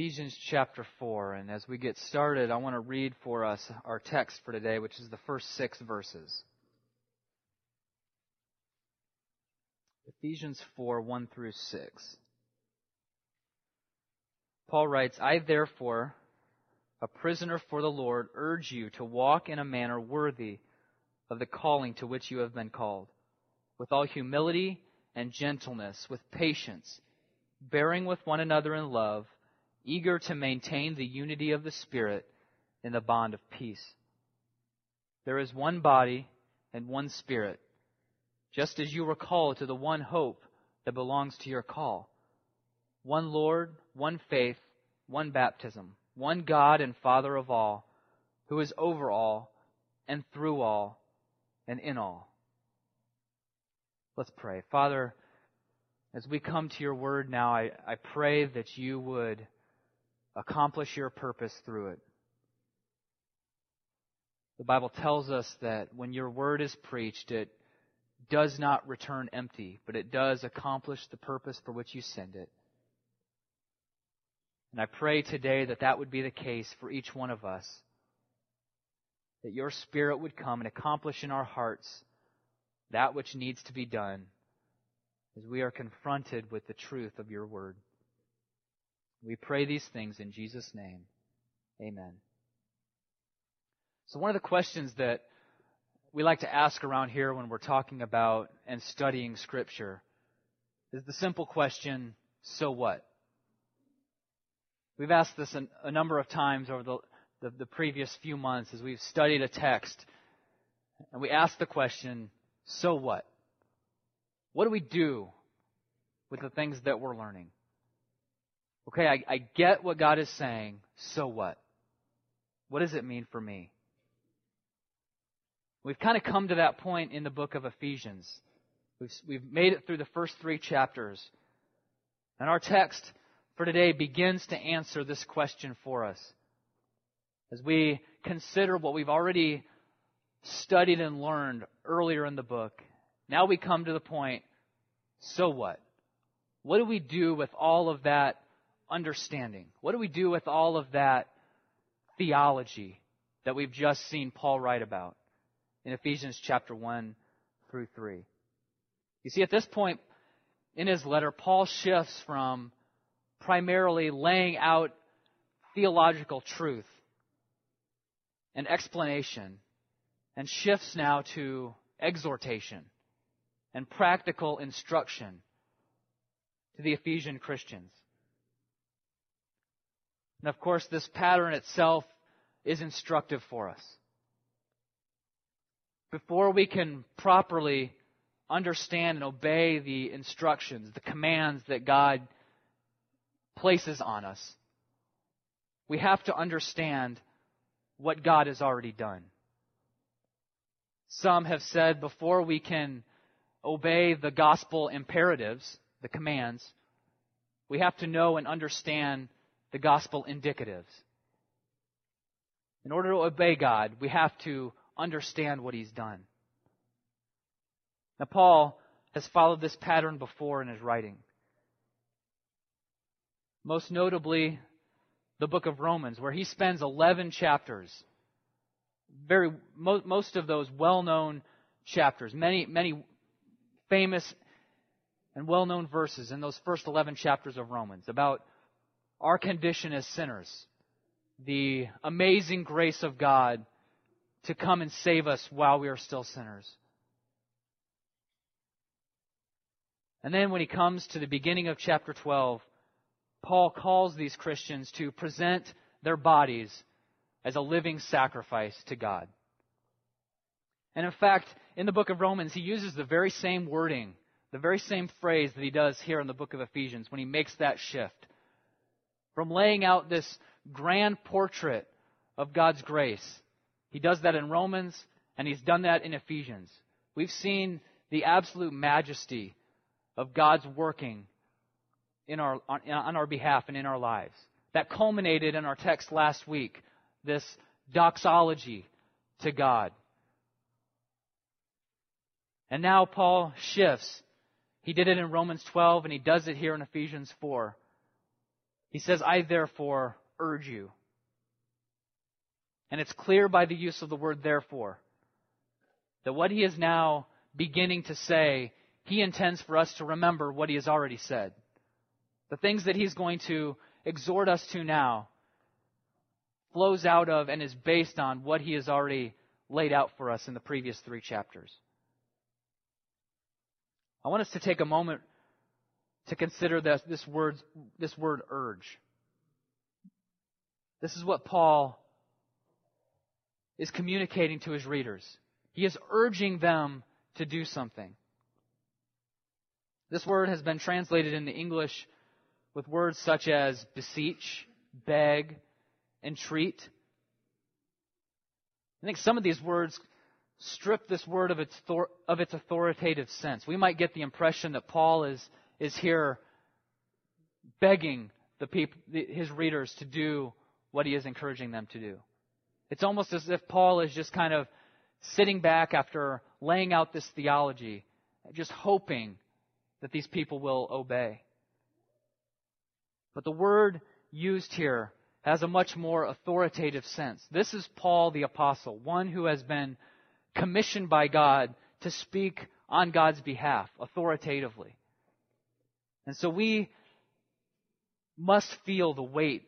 Ephesians chapter 4. And as we get started, I want to read for us our text for today, which is the first six verses. Ephesians 4 1 through 6. Paul writes, I therefore, a prisoner for the Lord, urge you to walk in a manner worthy of the calling to which you have been called, with all humility and gentleness, with patience, bearing with one another in love eager to maintain the unity of the Spirit in the bond of peace. There is one body and one Spirit, just as you were called to the one hope that belongs to your call. One Lord, one faith, one baptism, one God and Father of all, who is over all and through all and in all. Let's pray. Father, as we come to your word now, I, I pray that you would accomplish your purpose through it. The Bible tells us that when your word is preached, it does not return empty, but it does accomplish the purpose for which you send it. And I pray today that that would be the case for each one of us. That your Spirit would come and accomplish in our hearts that which needs to be done as we are confronted with the truth of your word. We pray these things in Jesus' name. Amen. So, one of the questions that we like to ask around here when we're talking about and studying Scripture is the simple question so what? We've asked this a, number of times over the, the, the previous few months as we've studied a text, and we ask the question so what? What do we do with the things that we're learning? Okay, I, I get what God is saying. So what? What does it mean for me? We've kind of come to that point in the book of Ephesians. We've, we've made it through the first three chapters. And our text for today begins to answer this question for us. As we consider what we've already studied and learned earlier in the book, now we come to the point so what? What do we do with all of that understanding? What do we do with all of that theology that we've just seen Paul write about in Ephesians chapter 1 through 3? You see, at this point in his letter, Paul shifts from primarily laying out theological truth and explanation and shifts now to exhortation and practical instruction to the Ephesian Christians. And of course, this pattern itself is instructive for us. Before we can properly understand and obey the instructions, the commands that God places on us, we have to understand what God has already done. Some have said before we can obey the gospel imperatives, the commands, we have to know and understand the gospel indicatives. In order to obey God, we have to understand what He's done. Now, Paul has followed this pattern before in his writing. Most notably, the book of Romans, where he spends 11 chapters. Very, most of those well known chapters, many, many famous and well known verses in those first 11 chapters of Romans about our condition as sinners, the amazing grace of God to come and save us while we are still sinners. And then when he comes to the beginning of chapter 12, Paul calls these Christians to present their bodies as a living sacrifice to God. And in fact, in the book of Romans, he uses the very same wording, the very same phrase that he does here in the book of Ephesians when he makes that shift from laying out this grand portrait of God's grace. He does that in Romans, and he's done that in Ephesians. We've seen the absolute majesty of God's working in our, on, on our behalf and in our lives. That culminated in our text last week, this doxology to God. And now Paul shifts. He did it in Romans 12, and he does it here in Ephesians 4 He says, I therefore urge you. And it's clear by the use of the word therefore that what he is now beginning to say, he intends for us to remember what he has already said. The things that he's going to exhort us to now flows out of and is based on what he has already laid out for us in the previous three chapters. I want us to take a moment to consider this, this, word, this word urge. This is what Paul is communicating to his readers. He is urging them to do something. This word has been translated into English with words such as beseech, beg, entreat. I think some of these words strip this word of its, of its authoritative sense. We might get the impression that Paul is, is here begging the his readers to do what he is encouraging them to do. It's almost as if Paul is just kind of sitting back after laying out this theology, just hoping that these people will obey. But the word used here has a much more authoritative sense. This is Paul the Apostle, one who has been commissioned by God to speak on God's behalf authoritatively. And so we must feel the weight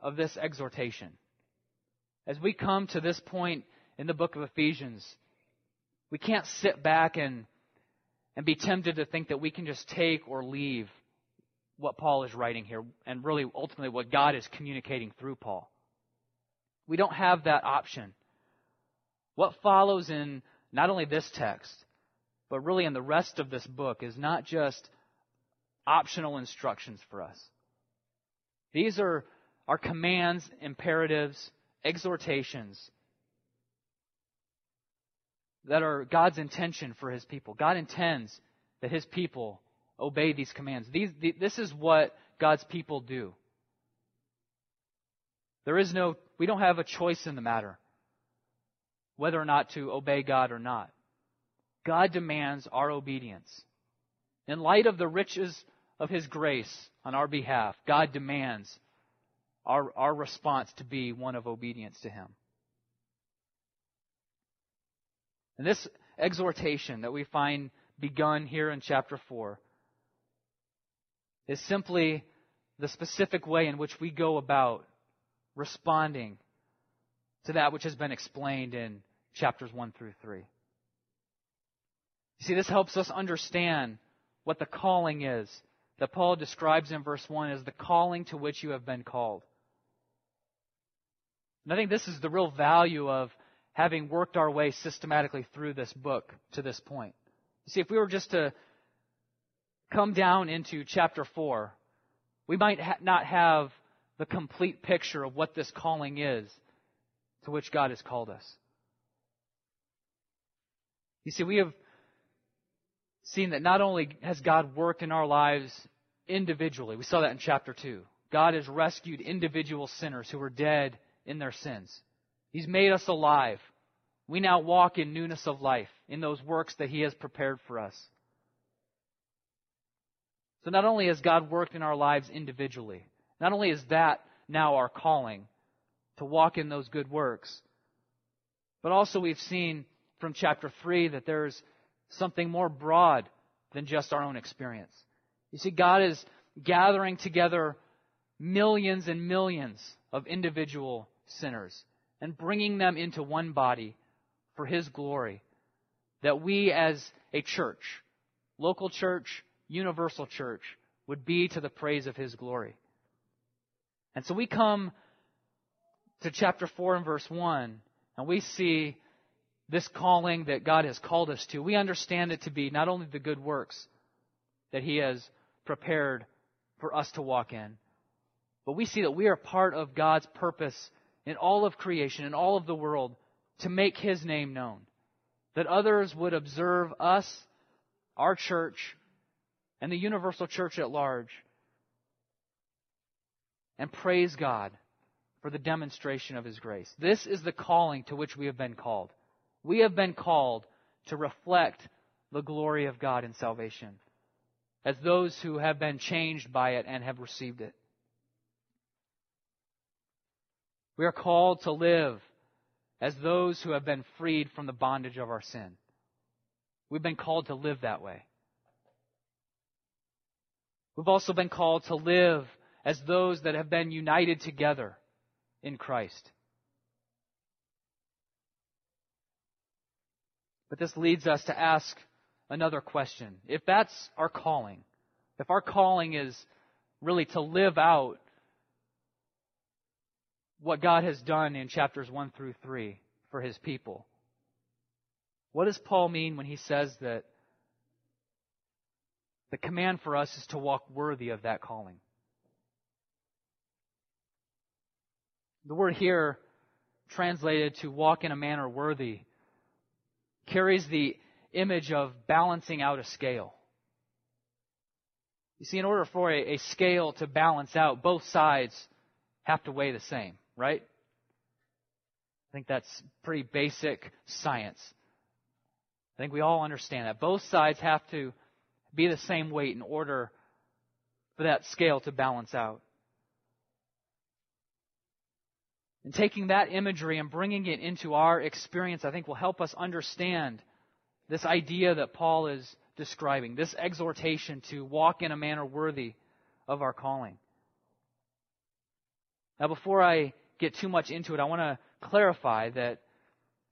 of this exhortation. As we come to this point in the book of Ephesians, we can't sit back and, and be tempted to think that we can just take or leave what Paul is writing here and really ultimately what God is communicating through Paul. We don't have that option. What follows in not only this text, but really in the rest of this book is not just optional instructions for us. These are our commands, imperatives, exhortations that are God's intention for His people. God intends that His people obey these commands. These, the, this is what God's people do. There is no, we don't have a choice in the matter whether or not to obey God or not. God demands our obedience. In light of the riches of His grace on our behalf, God demands our, our response to be one of obedience to Him. And this exhortation that we find begun here in chapter 4 is simply the specific way in which we go about responding to that which has been explained in chapters 1 through 3. You see, this helps us understand what the calling is that Paul describes in verse 1 as the calling to which you have been called. And I think this is the real value of having worked our way systematically through this book to this point. You see, if we were just to come down into chapter 4, we might ha- not have the complete picture of what this calling is to which God has called us. You see, we have seen that not only has God worked in our lives individually, we saw that in chapter 2. God has rescued individual sinners who were dead in their sins. He's made us alive. We now walk in newness of life in those works that He has prepared for us. So not only has God worked in our lives individually, not only is that now our calling to walk in those good works, but also we've seen from chapter 3 that there's something more broad than just our own experience. You see, God is gathering together millions and millions of individual sinners and bringing them into one body for His glory. That we as a church, local church, universal church, would be to the praise of His glory. And so we come to chapter 4 and verse 1, and we see this calling that God has called us to. We understand it to be not only the good works that He has prepared for us to walk in, but we see that we are part of God's purpose in all of creation, in all of the world, to make His name known. That others would observe us, our church, and the universal church at large, and praise God for the demonstration of His grace. This is the calling to which we have been called. We have been called to reflect the glory of God in salvation as those who have been changed by it and have received it. We are called to live as those who have been freed from the bondage of our sin. We've been called to live that way. We've also been called to live as those that have been united together in Christ. But this leads us to ask another question. If that's our calling, if our calling is really to live out what God has done in chapters 1 through 3 for his people, what does Paul mean when he says that the command for us is to walk worthy of that calling? The word here, translated to walk in a manner worthy, carries the image of balancing out a scale. You see, in order for a, a, scale to balance out, both sides have to weigh the same, right? I think that's pretty basic science. I think we all understand that. Both sides have to be the same weight in order for that scale to balance out. And taking that imagery and bringing it into our experience, I think will help us understand this idea that Paul is describing, this exhortation to walk in a manner worthy of our calling. Now, before I get too much into it, I want to clarify that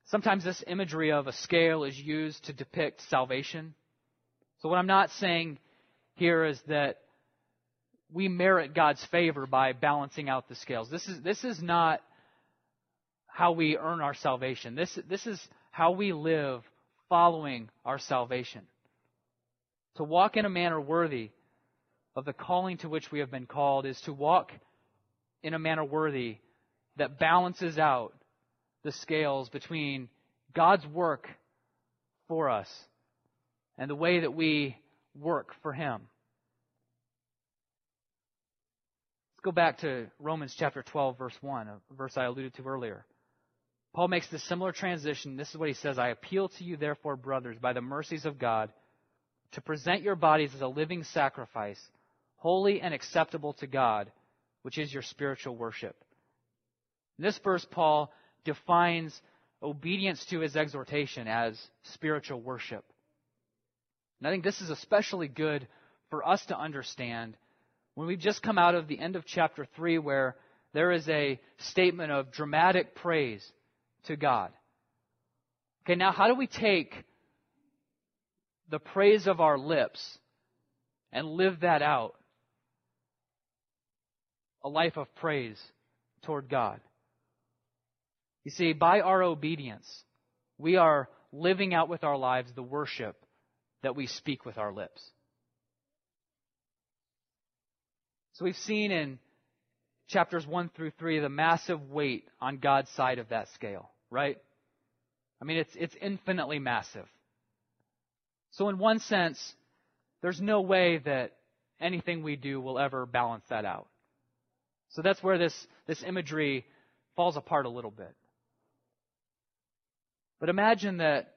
sometimes this imagery of a scale is used to depict salvation. So, what I'm not saying here is that we merit God's favor by balancing out the scales. This is, this is not how we earn our salvation. This, this is how we live following our salvation. To walk in a manner worthy of the calling to which we have been called is to walk in a manner worthy that balances out the scales between God's work for us and the way that we work for Him. Let's go back to Romans chapter 12, verse 1, a verse I alluded to earlier. Paul makes this similar transition. This is what he says I appeal to you, therefore, brothers, by the mercies of God, to present your bodies as a living sacrifice, holy and acceptable to God, which is your spiritual worship. In this verse, Paul defines obedience to his exhortation as spiritual worship. And I think this is especially good for us to understand when we've just come out of the end of chapter 3, where there is a statement of dramatic praise to God. Okay, now how do we take the praise of our lips and live that out? A life of praise toward God. You see, by our obedience, we are living out with our lives the worship that we speak with our lips. So we've seen in chapters 1 through 3 the massive weight on God's side of that scale, right? I mean, it's, it's infinitely massive. So, in one sense, there's no way that anything we do will ever balance that out. So, that's where this, this imagery falls apart a little bit. But imagine that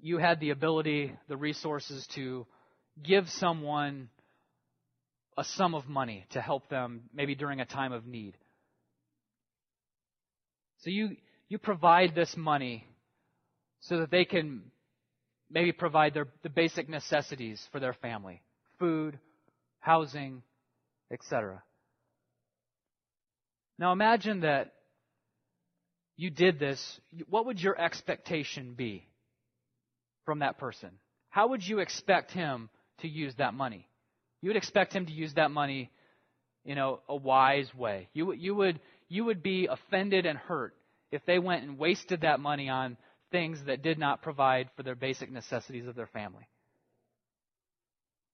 you had the ability, the resources to give someone a sum of money to help them maybe during a time of need. So you, you provide this money so that they can maybe provide their, the basic necessities for their family food, housing, etc. Now imagine that you did this. What would your expectation be from that person? How would you expect him to use that money? You would expect him to use that money in a, a wise way. You, you, would, you would be offended and hurt if they went and wasted that money on things that did not provide for their basic necessities of their family.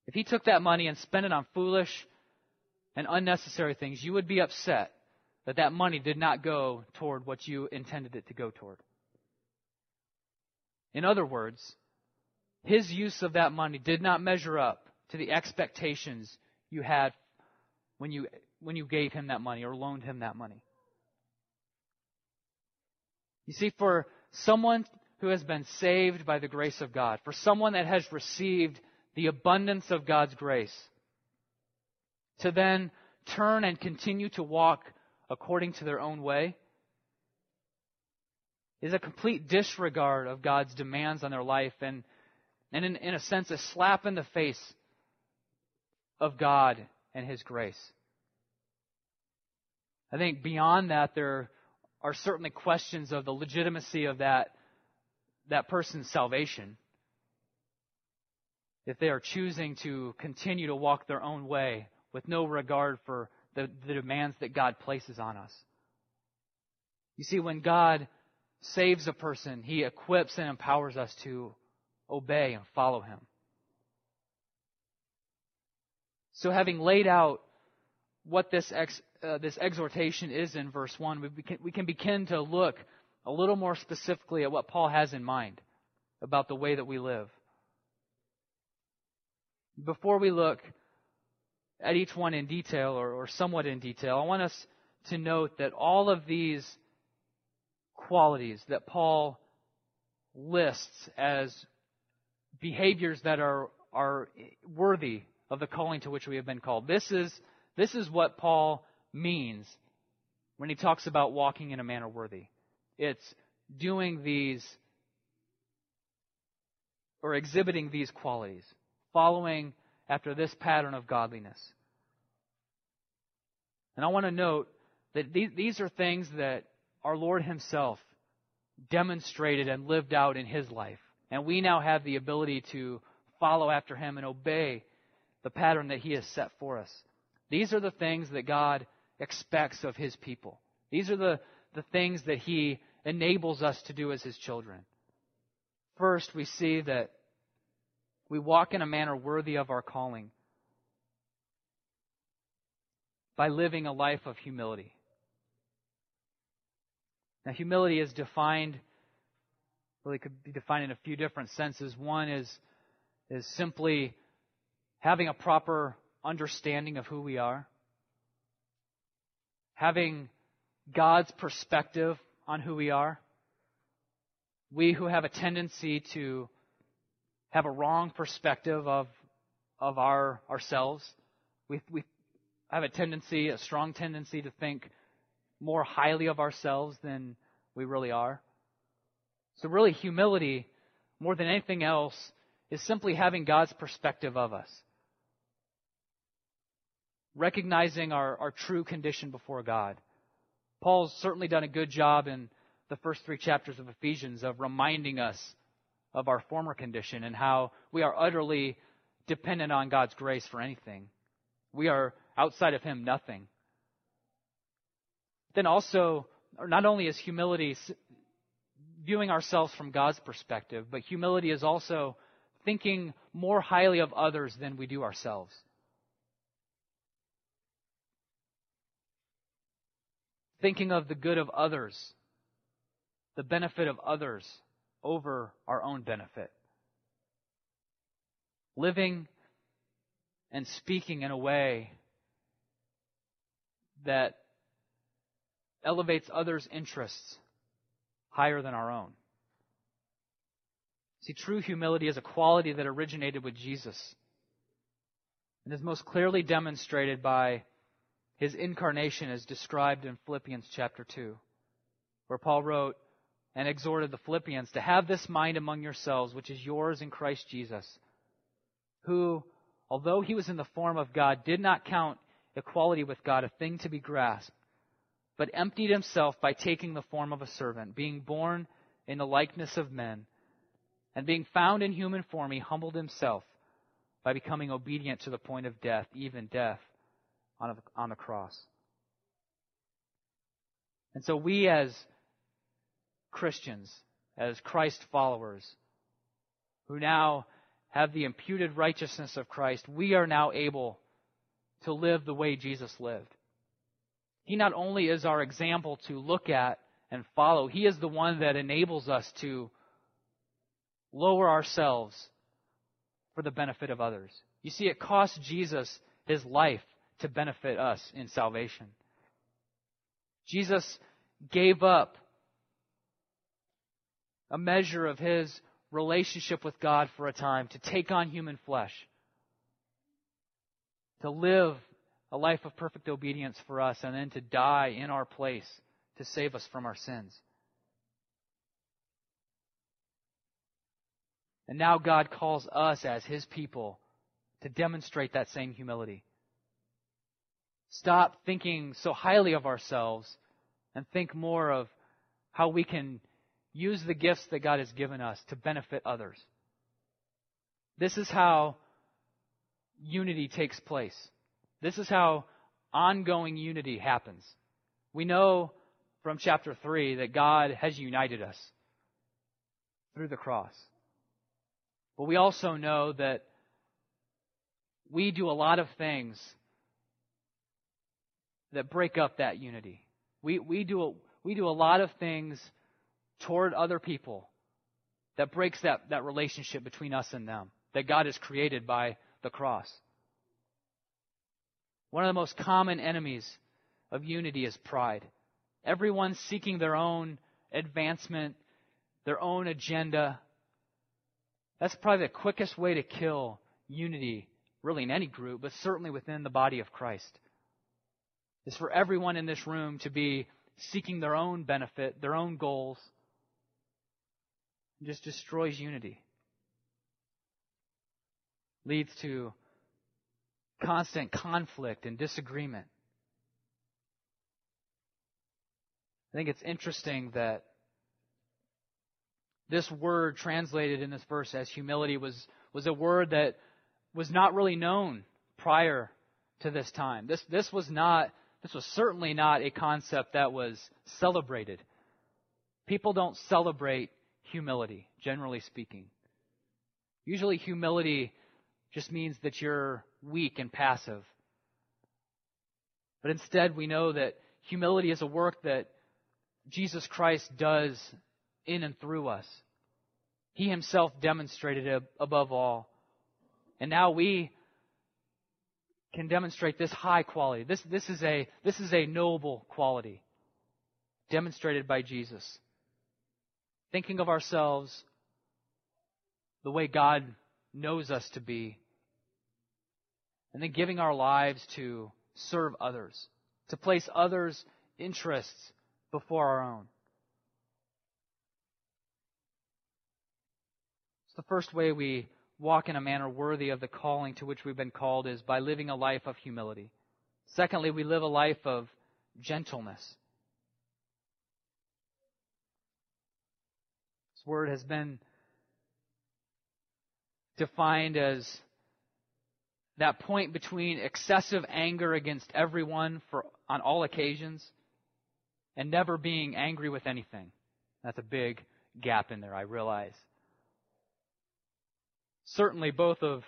If he took that money and spent it on foolish and unnecessary things, you would be upset that that money did not go toward what you intended it to go toward. In other words, his use of that money did not measure up to the expectations you had when you, when you gave him that money or loaned him that money. You see, for someone who has been saved by the grace of God, for someone that has received the abundance of God's grace, to then turn and continue to walk according to their own way is a complete disregard of God's demands on their life and, and in, in a sense, a slap in the face of God and His grace. I think beyond that, there are certainly questions of the legitimacy of that, that person's salvation. If they are choosing to continue to walk their own way with no regard for the, the demands that God places on us. You see, when God saves a person, he equips and empowers us to obey and follow him. So, having laid out what this, ex, uh, this exhortation is in verse 1, we, begin, we can begin to look a little more specifically at what Paul has in mind about the way that we live. Before we look at each one in detail or, or somewhat in detail, I want us to note that all of these qualities that Paul lists as behaviors that are, are worthy of the calling to which we have been called. This is, this is what Paul means when he talks about walking in a manner worthy. It's doing these or exhibiting these qualities, following after this pattern of godliness. And I want to note that these, are things that our Lord Himself demonstrated and lived out in His life. And we now have the ability to follow after Him and obey the pattern that He has set for us. These are the things that God expects of His people. These are the, the things that He enables us to do as His children. First, we see that we walk in a manner worthy of our calling by living a life of humility. Now, humility is defined, really it could be defined in a few different senses. One is, is simply having a proper understanding of who we are, having God's perspective on who we are. We who have a tendency to have a wrong perspective of, of our, ourselves, we, we have a tendency, a strong tendency to think more highly of ourselves than we really are. So, really, humility, more than anything else, is simply having God's perspective of us. Recognizing our, our true condition before God. Paul's certainly done a good job in the first three chapters of Ephesians of reminding us of our former condition and how we are utterly dependent on God's grace for anything. We are outside of Him nothing. Then also, not only is humility viewing ourselves from God's perspective, but humility is also thinking more highly of others than we do ourselves. Thinking of the good of others, the benefit of others over our own benefit. Living and speaking in a way that elevates others' interests higher than our own. See, true humility is a quality that originated with Jesus and is most clearly demonstrated by his incarnation is described in Philippians chapter 2, where Paul wrote and exhorted the Philippians to have this mind among yourselves, which is yours in Christ Jesus, who, although he was in the form of God, did not count equality with God a thing to be grasped but emptied himself by taking the form of a servant, being born in the likeness of men. And being found in human form, he humbled himself by becoming obedient to the point of death, even death on, on the cross. And so we as Christians, as Christ followers, who now have the imputed righteousness of Christ, we are now able to live the way Jesus lived. He not only is our example to look at and follow, He is the one that enables us to lower ourselves for the benefit of others. You see, it cost Jesus His life to benefit us in salvation. Jesus gave up a measure of His relationship with God for a time to take on human flesh, to live a life of perfect obedience for us, and then to die in our place to save us from our sins. And now God calls us as His people to demonstrate that same humility. Stop thinking so highly of ourselves and think more of how we can use the gifts that God has given us to benefit others. This is how unity takes place. This is how ongoing unity happens. We know from chapter 3 that God has united us through the cross. But we also know that we do a lot of things that break up that unity. We, we, do a, we do a lot of things toward other people that breaks that, that relationship between us and them that God has created by the cross. One of the most common enemies of unity is pride. Everyone seeking their own advancement, their own agenda. That's probably the quickest way to kill unity, really in any group, but certainly within the body of Christ is for everyone in this room to be seeking their own benefit, their own goals. It just destroys unity. Leads to constant conflict and disagreement. I think it's interesting that this word translated in this verse as humility was, was a word that was not really known prior to this time. This, this was not this was certainly not a concept that was celebrated. People don't celebrate humility, generally speaking. Usually, humility just means that you're weak and passive. But instead, we know that humility is a work that Jesus Christ does in and through us. He himself demonstrated it above all. And now we can demonstrate this high quality. This, this, is a, this is a noble quality demonstrated by Jesus. Thinking of ourselves the way God knows us to be, and then giving our lives to serve others, to place others' interests before our own. It's the first way we walk in a manner worthy of the calling to which we've been called is by living a life of humility. Secondly, we live a life of gentleness. This word has been defined as that point between excessive anger against everyone for, on all occasions and never being angry with anything. That's a big gap in there, I realize. Certainly, both of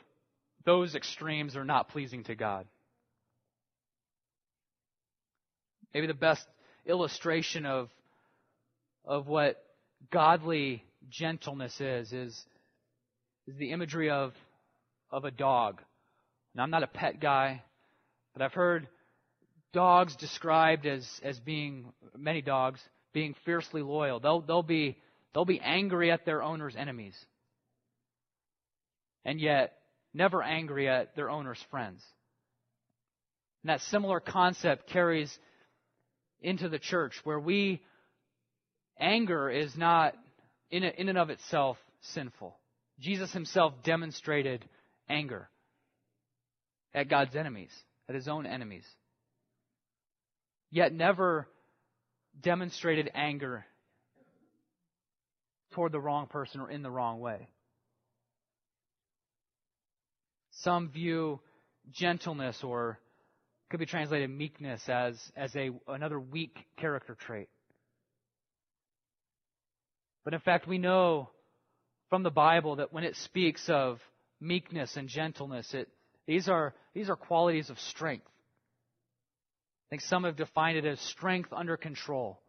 those extremes are not pleasing to God. Maybe the best illustration of, of what godly gentleness is, is, is the imagery of, of a dog. Now, I'm not a pet guy, but I've heard dogs described as, as being, many dogs, being fiercely loyal. They'll, they'll, be, they'll be angry at their owner's enemies and yet never angry at their owner's friends. And that similar concept carries into the church where we, anger is not in, in and of itself sinful. Jesus himself demonstrated anger at God's enemies, at his own enemies, yet never demonstrated anger toward the wrong person or in the wrong way. Some view gentleness or could be translated meekness as, as a, another weak character trait. But in fact, we know from the Bible that when it speaks of meekness and gentleness, it, these, are, these are qualities of strength. I think some have defined it as strength under control.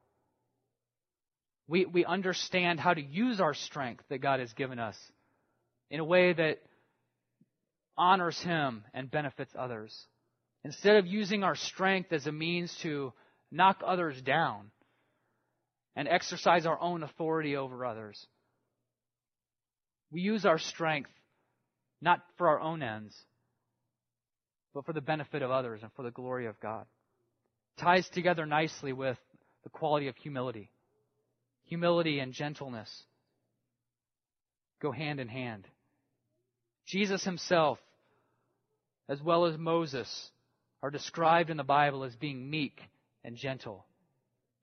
We, we understand how to use our strength that God has given us in a way that honors Him and benefits others. Instead of using our strength as a means to knock others down and exercise our own authority over others, we use our strength not for our own ends, but for the benefit of others and for the glory of God. Ties together nicely with the quality of humility. Humility and gentleness go hand in hand. Jesus himself, as well as Moses, are described in the Bible as being meek and gentle.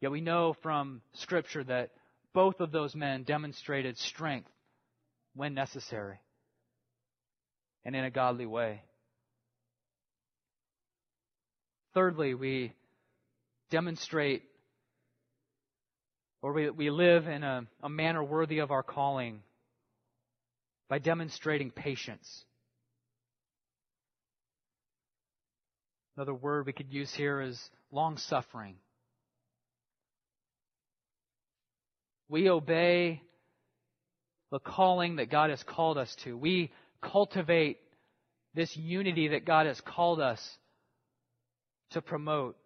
Yet we know from Scripture that both of those men demonstrated strength when necessary and in a godly way. Thirdly, we demonstrate or we, we live in a, a manner worthy of our calling by demonstrating patience. Another word we could use here is long suffering. We obey the calling that God has called us to. We cultivate this unity that God has called us to promote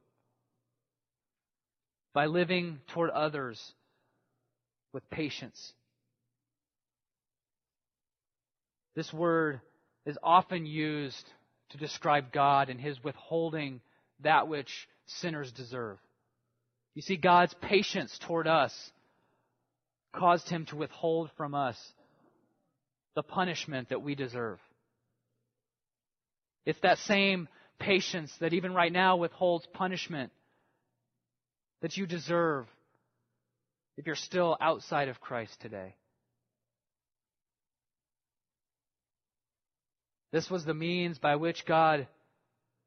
by living toward others with patience. This word is often used to describe God and his withholding that which sinners deserve. You see, God's patience toward us caused him to withhold from us the punishment that we deserve. It's that same patience that even right now withholds punishment that you deserve if you're still outside of Christ today. This was the means by which God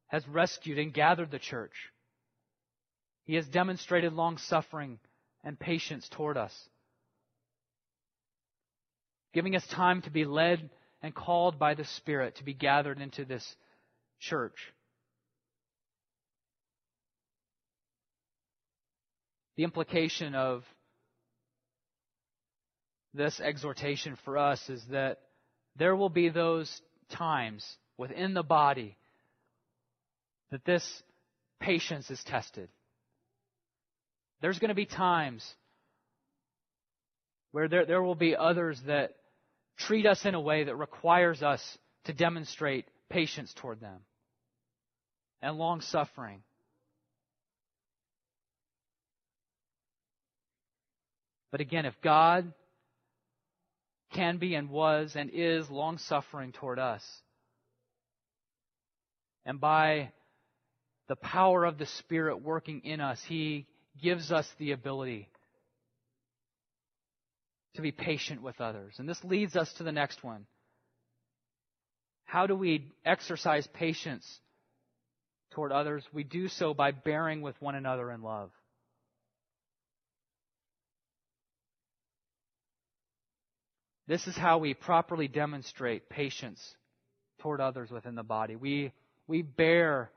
has rescued and gathered the church. He has demonstrated long suffering and patience toward us giving us time to be led and called by the Spirit to be gathered into this church. The implication of this exhortation for us is that there will be those times within the body that this patience is tested. There's going to be times where there, there will be others that treat us in a way that requires us to demonstrate patience toward them and long suffering. But again, if God can be and was and is long suffering toward us, and by the power of the Spirit working in us, He gives us the ability to be patient with others. And this leads us to the next one. How do we exercise patience toward others? We do so by bearing with one another in love. This is how we properly demonstrate patience toward others within the body. We, we bear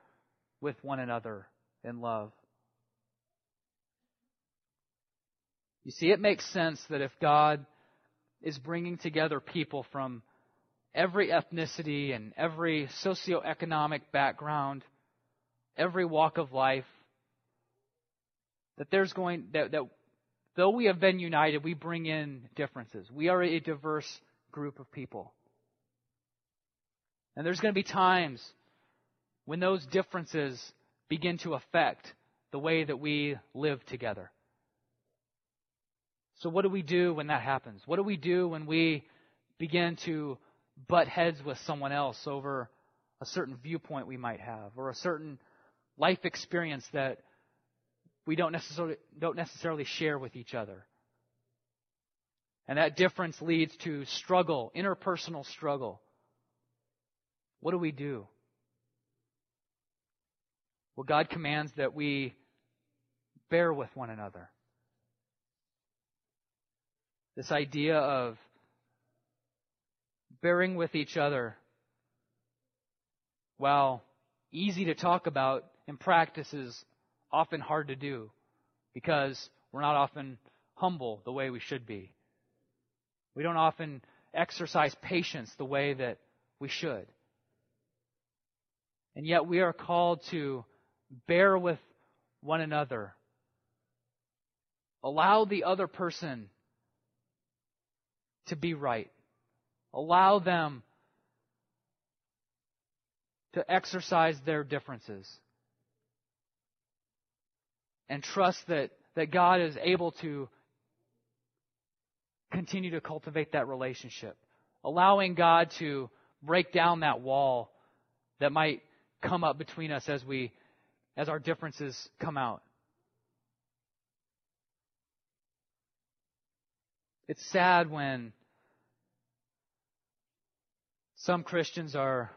with one another in love. You see, it makes sense that if God is bringing together people from every ethnicity and every socioeconomic background, every walk of life, that there's going that, that though we have been united, we bring in differences. We are a diverse group of people. And there's going to be times when those differences begin to affect the way that we live together. So, what do we do when that happens? What do we do when we begin to butt heads with someone else over a certain viewpoint we might have or a certain life experience that we don't necessarily, don't necessarily share with each other? And that difference leads to struggle, interpersonal struggle. What do we do? Well, God commands that we bear with one another. This idea of bearing with each other, while easy to talk about, in practice is often hard to do because we're not often humble the way we should be. We don't often exercise patience the way that we should. And yet we are called to bear with one another. Allow the other person to be right. Allow them to exercise their differences and trust that, that God is able to continue to cultivate that relationship, allowing God to break down that wall that might come up between us as we as our differences come out. It's sad when some Christians are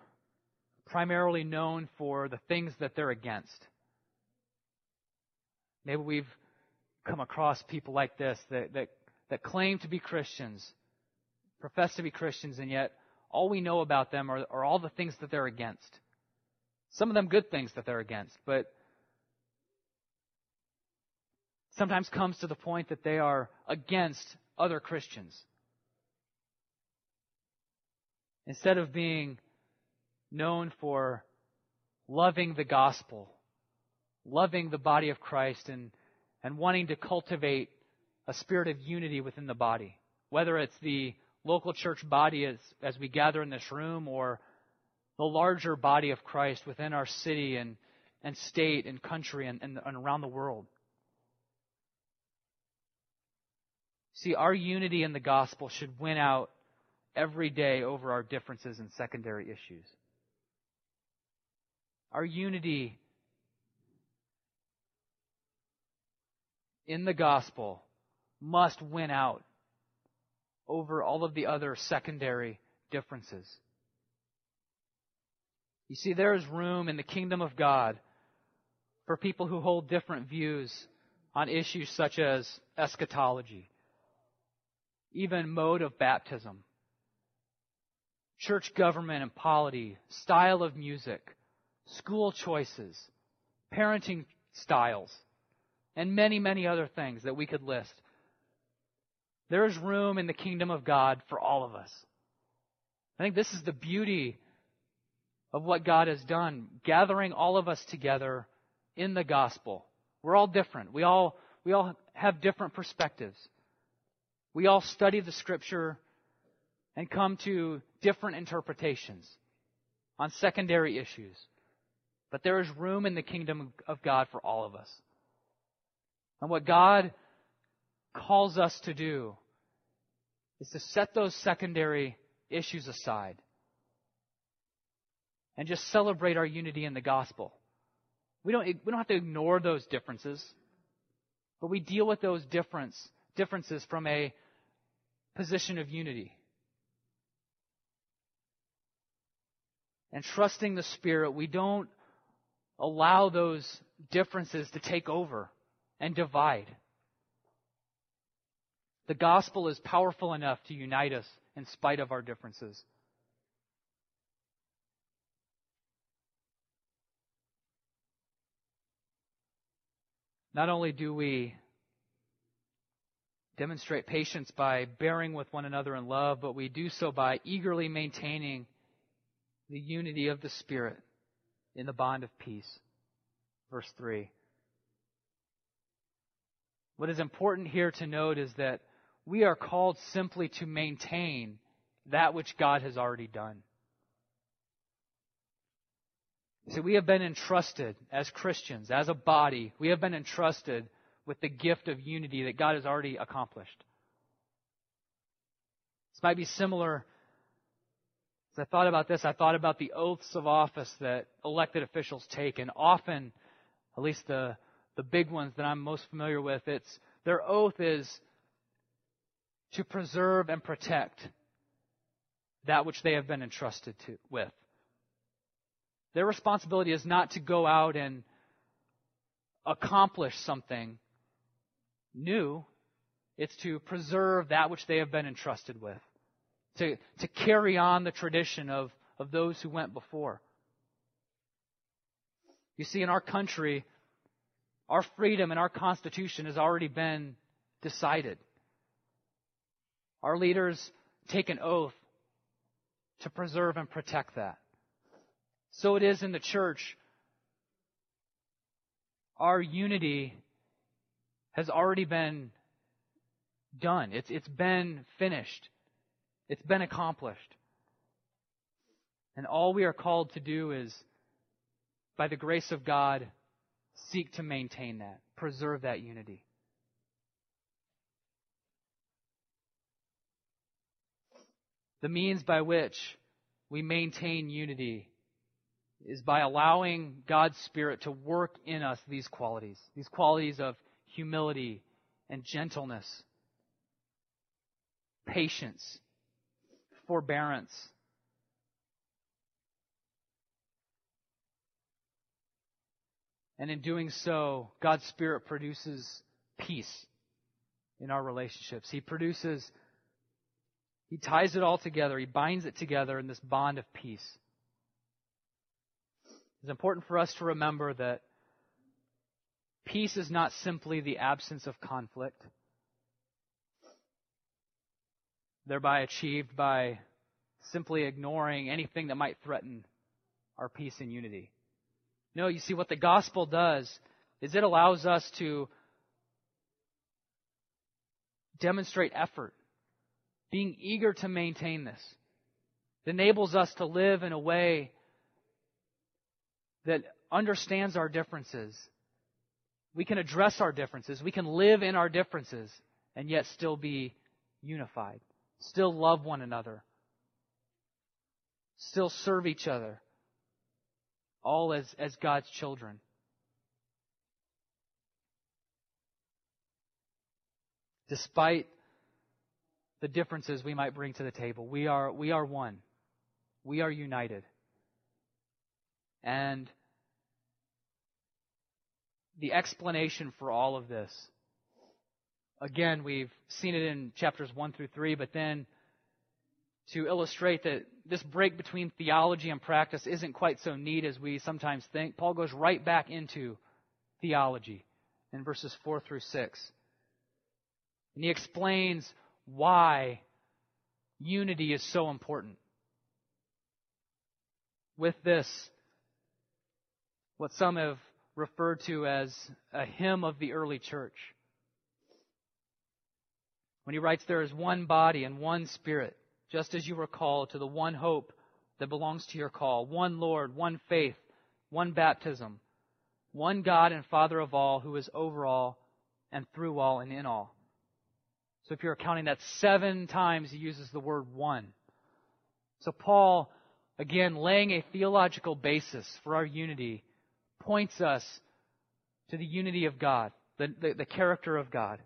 primarily known for the things that they're against. Maybe we've come across people like this that, that, that claim to be Christians, profess to be Christians, and yet all we know about them are, are all the things that they're against. Some of them good things that they're against, but sometimes comes to the point that they are against other Christians. Instead of being known for loving the gospel, loving the body of Christ, and, and wanting to cultivate a spirit of unity within the body, whether it's the local church body as, as we gather in this room or the larger body of Christ within our city and, and state and country and, and, and around the world. See, our unity in the gospel should win out every day over our differences and secondary issues. Our unity in the gospel must win out over all of the other secondary differences. You see, there is room in the kingdom of God for people who hold different views on issues such as eschatology, even mode of baptism, church government and polity, style of music, school choices, parenting styles, and many, many other things that we could list. There is room in the kingdom of God for all of us. I think this is the beauty of what God has done, gathering all of us together in the gospel. We're all different. We all, we all have different perspectives. We all study the scripture and come to different interpretations on secondary issues. But there is room in the kingdom of God for all of us. And what God calls us to do is to set those secondary issues aside and just celebrate our unity in the gospel. We don't, we don't have to ignore those differences, but we deal with those difference, differences from a position of unity. And trusting the Spirit, we don't allow those differences to take over and divide. The gospel is powerful enough to unite us in spite of our differences. Not only do we demonstrate patience by bearing with one another in love, but we do so by eagerly maintaining the unity of the Spirit in the bond of peace. Verse 3. What is important here to note is that we are called simply to maintain that which God has already done. See, we have been entrusted as Christians, as a body, we have been entrusted with the gift of unity that God has already accomplished. This might be similar. As I thought about this, I thought about the oaths of office that elected officials take, and often, at least the, the big ones that I'm most familiar with, it's their oath is to preserve and protect that which they have been entrusted to, with. Their responsibility is not to go out and accomplish something new. It's to preserve that which they have been entrusted with. To, to carry on the tradition of, of those who went before. You see, in our country, our freedom and our Constitution has already been decided. Our leaders take an oath to preserve and protect that. So it is in the church. Our unity has already been done. It's, it's been finished. It's been accomplished. And all we are called to do is, by the grace of God, seek to maintain that, preserve that unity. The means by which we maintain unity is by allowing God's Spirit to work in us these qualities, these qualities of humility and gentleness, patience, forbearance. And in doing so, God's Spirit produces peace in our relationships. He produces, He ties it all together, He binds it together in this bond of peace. It's important for us to remember that peace is not simply the absence of conflict, thereby achieved by simply ignoring anything that might threaten our peace and unity. No, you see, what the gospel does is it allows us to demonstrate effort, being eager to maintain this. It enables us to live in a way that understands our differences. We can address our differences. We can live in our differences and yet still be unified, still love one another, still serve each other, all as, as God's children. Despite the differences we might bring to the table, we are, we are one. We are united. And the explanation for all of this, again, we've seen it in chapters 1 through 3, but then to illustrate that this break between theology and practice isn't quite so neat as we sometimes think, Paul goes right back into theology in verses 4 through 6. And he explains why unity is so important. With this, what some have referred to as a hymn of the early church. When he writes, There is one body and one spirit, just as you were called to the one hope that belongs to your call, one Lord, one faith, one baptism, one God and Father of all, who is over all and through all and in all. So if you're counting that seven times, he uses the word one. So Paul, again, laying a theological basis for our unity points us to the unity of God, the, the, the character of God.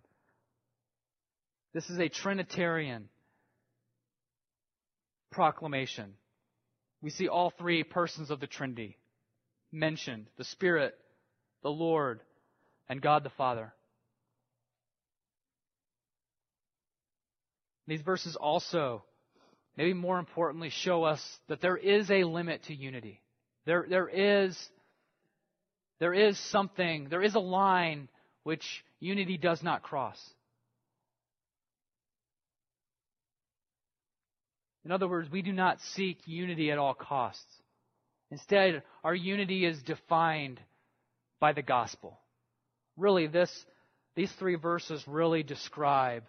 This is a Trinitarian proclamation. We see all three persons of the Trinity mentioned the Spirit, the Lord, and God the Father. These verses also, maybe more importantly, show us that there is a limit to unity. There, there is there is something, there is a line which unity does not cross. In other words, we do not seek unity at all costs. Instead, our unity is defined by the gospel. Really, this, these three verses really describe,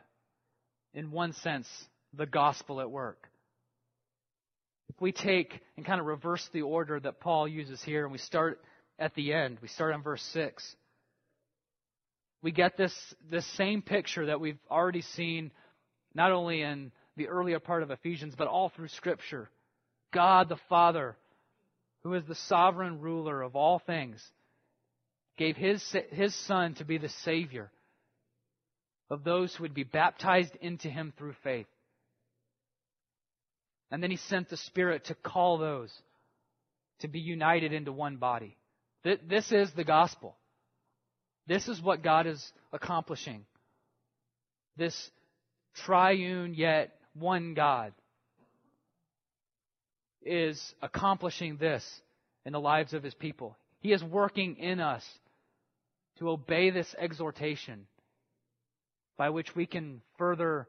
in one sense, the gospel at work. If we take and kind of reverse the order that Paul uses here and we start at the end. We start on verse 6. We get this, this same picture that we've already seen not only in the earlier part of Ephesians, but all through Scripture. God the Father, who is the sovereign ruler of all things, gave his, his Son to be the Savior of those who would be baptized into him through faith. And then he sent the Spirit to call those to be united into one body. This is the gospel. This is what God is accomplishing. This triune yet one God is accomplishing this in the lives of his people. He is working in us to obey this exhortation by which we can further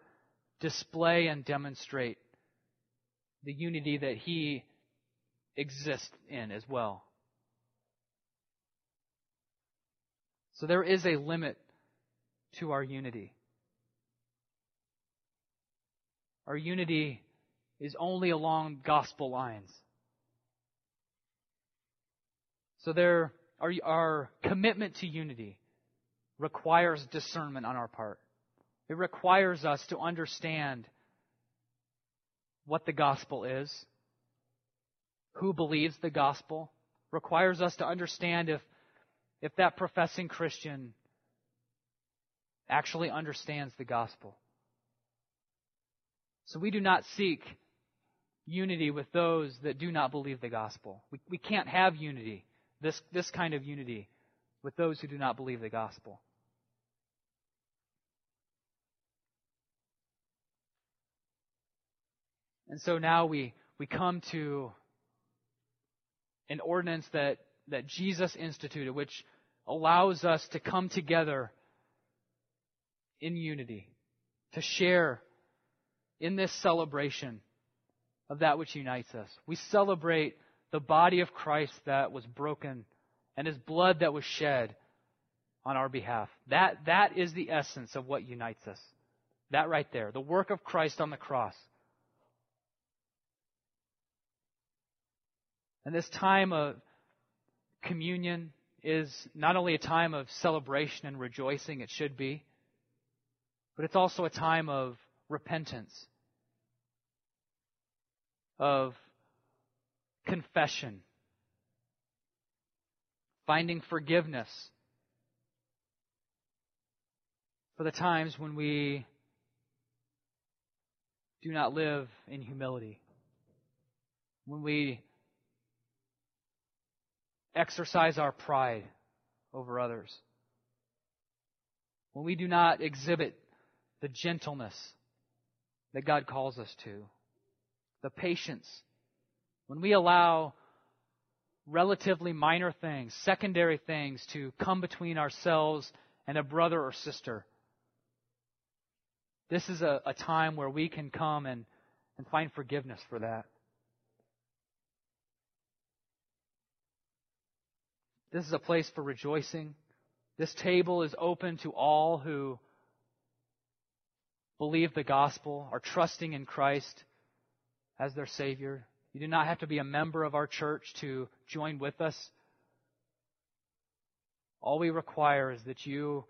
display and demonstrate the unity that he exists in as well. So there is a limit to our unity. Our unity is only along gospel lines. So there, our, our commitment to unity requires discernment on our part. It requires us to understand what the gospel is, who believes the gospel, requires us to understand if, if that professing Christian actually understands the gospel. So we do not seek unity with those that do not believe the gospel. We, we can't have unity, this, this kind of unity, with those who do not believe the gospel. And so now we, we come to an ordinance that, that Jesus instituted, which allows us to come together in unity, to share in this celebration of that which unites us. We celebrate the body of Christ that was broken and his blood that was shed on our behalf. That, that is the essence of what unites us. That right there. The work of Christ on the cross. And this time of communion is not only a time of celebration and rejoicing, it should be, but it's also a time of repentance, of confession, finding forgiveness for the times when we do not live in humility, when we exercise our pride over others, when we do not exhibit the gentleness that God calls us to, the patience, when we allow relatively minor things, secondary things, to come between ourselves and a brother or sister. This is a, a time where we can come and, and find forgiveness for that. This is a place for rejoicing. This table is open to all who believe the gospel, are trusting in Christ as their Savior. You do not have to be a member of our church to join with us. All we require is that you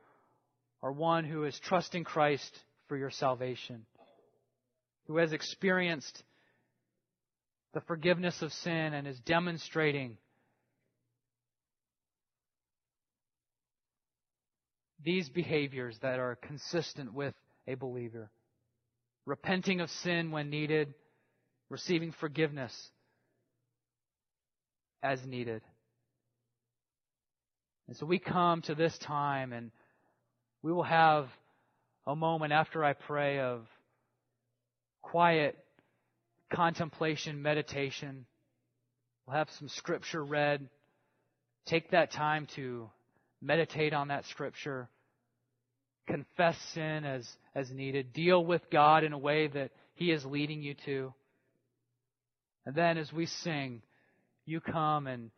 are one who is trusting Christ for your salvation, who has experienced the forgiveness of sin and is demonstrating these behaviors that are consistent with a believer. Repenting of sin when needed, receiving forgiveness as needed. And so we come to this time and we will have a moment after I pray of quiet contemplation, meditation. We'll have some scripture read. Take that time to meditate on that scripture, confess sin as, as needed, deal with God in a way that He is leading you to. And then as we sing, you come and,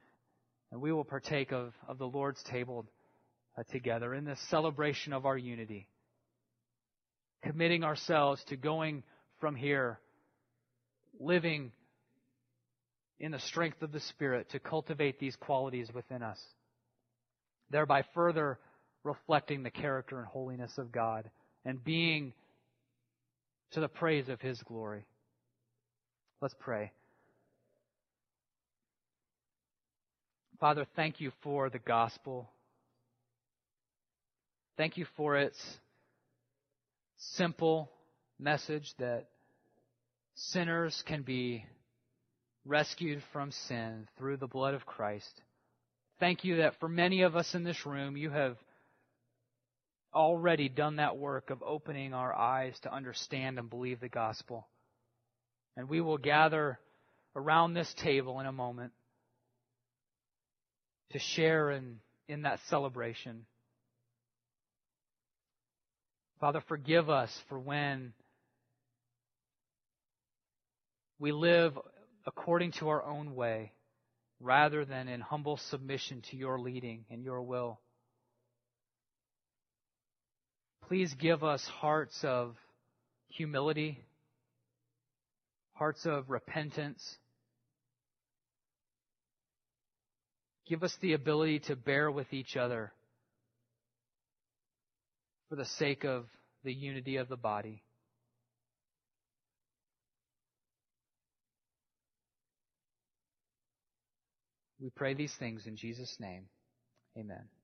and we will partake of, of the Lord's table uh, together in this celebration of our unity, committing ourselves to going from here, living in the strength of the Spirit to cultivate these qualities within us thereby further reflecting the character and holiness of God and being to the praise of His glory. Let's pray. Father, thank you for the gospel. Thank you for its simple message that sinners can be rescued from sin through the blood of Christ. Thank you that for many of us in this room, you have already done that work of opening our eyes to understand and believe the gospel. And we will gather around this table in a moment to share in, in that celebration. Father, forgive us for when we live according to our own way rather than in humble submission to your leading and your will. Please give us hearts of humility, hearts of repentance, Give us the ability to bear with each other for the sake of the unity of the body. We pray these things in Jesus' name. Amen.